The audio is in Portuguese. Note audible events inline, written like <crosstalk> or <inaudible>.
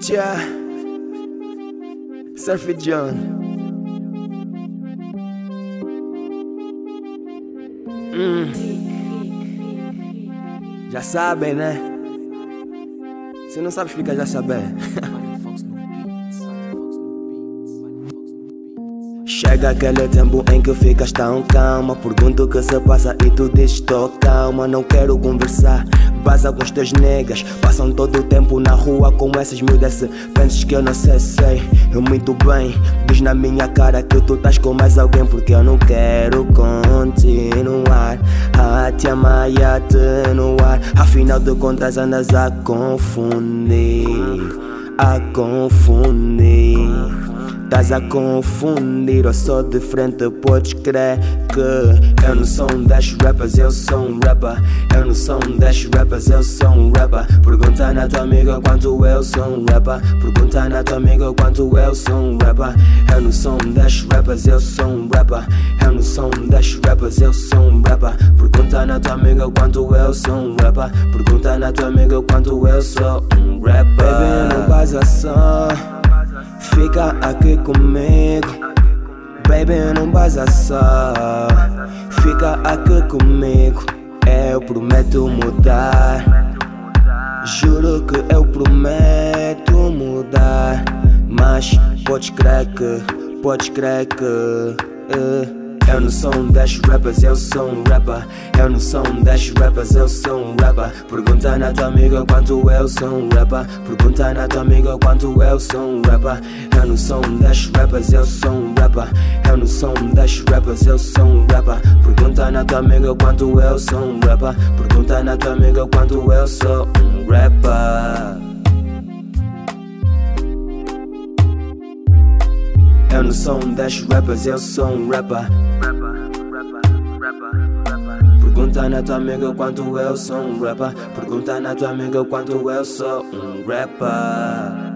Tchá Surf John hum. Já sabem, né? Se não sabe explicar, já saber. <laughs> Chega aquele tempo em que ficas tão calma Pergunto o que se passa e tu dizes estou calma Não quero conversar, vaza com os teus negas. Passam todo o tempo na rua com essas miúdas. Se penses que eu não sei, sei. Eu muito bem, diz na minha cara que tu estás com mais alguém Porque eu não quero continuar A te amar e atenuar Afinal de contas andas a confundir A confundir Estás a confundir, ou só de frente podes crer que Eu não sou um dash rappers, eu sou um rapper Eu não sou um dash rappers, eu sou um rapper Pergunta na tua amiga quanto eu sou um rapper Pergunta na tua amiga quanto eu sou um rapper Eu não sou um dash rappers, eu sou um rapper Eu não sou um dash rappers, eu sou um rapper Pergunta na tua amiga quanto eu sou um rapper Pergunta na tua amiga quanto eu sou um rapper Baby, não basa só Fica aqui comigo, baby, não vaza só. Fica aqui comigo, eu prometo mudar. Juro que eu prometo mudar. Mas podes crer que, podes crer que. Uh. Eu não sou um dash rappers, eu sou um rapper. Eu não sou um dash rappers, eu sou um rapper. Pergunta na tua amiga quanto eu sou um rapper. Pergunta na tua amiga quanto eu sou um rapper. Eu não sou um dash rappers, eu sou um rapper. Eu não sou um dash rappers, eu sou um rapper. Pergunta na tua amiga quanto eu sou um rapper. Pergunta na tua amiga quanto eu sou um rapper. Não sou um dash rappers, eu sou um rapper. Pergunta na tua amiga quanto eu sou um rapper. Pergunta na tua amiga quanto eu sou um rapper.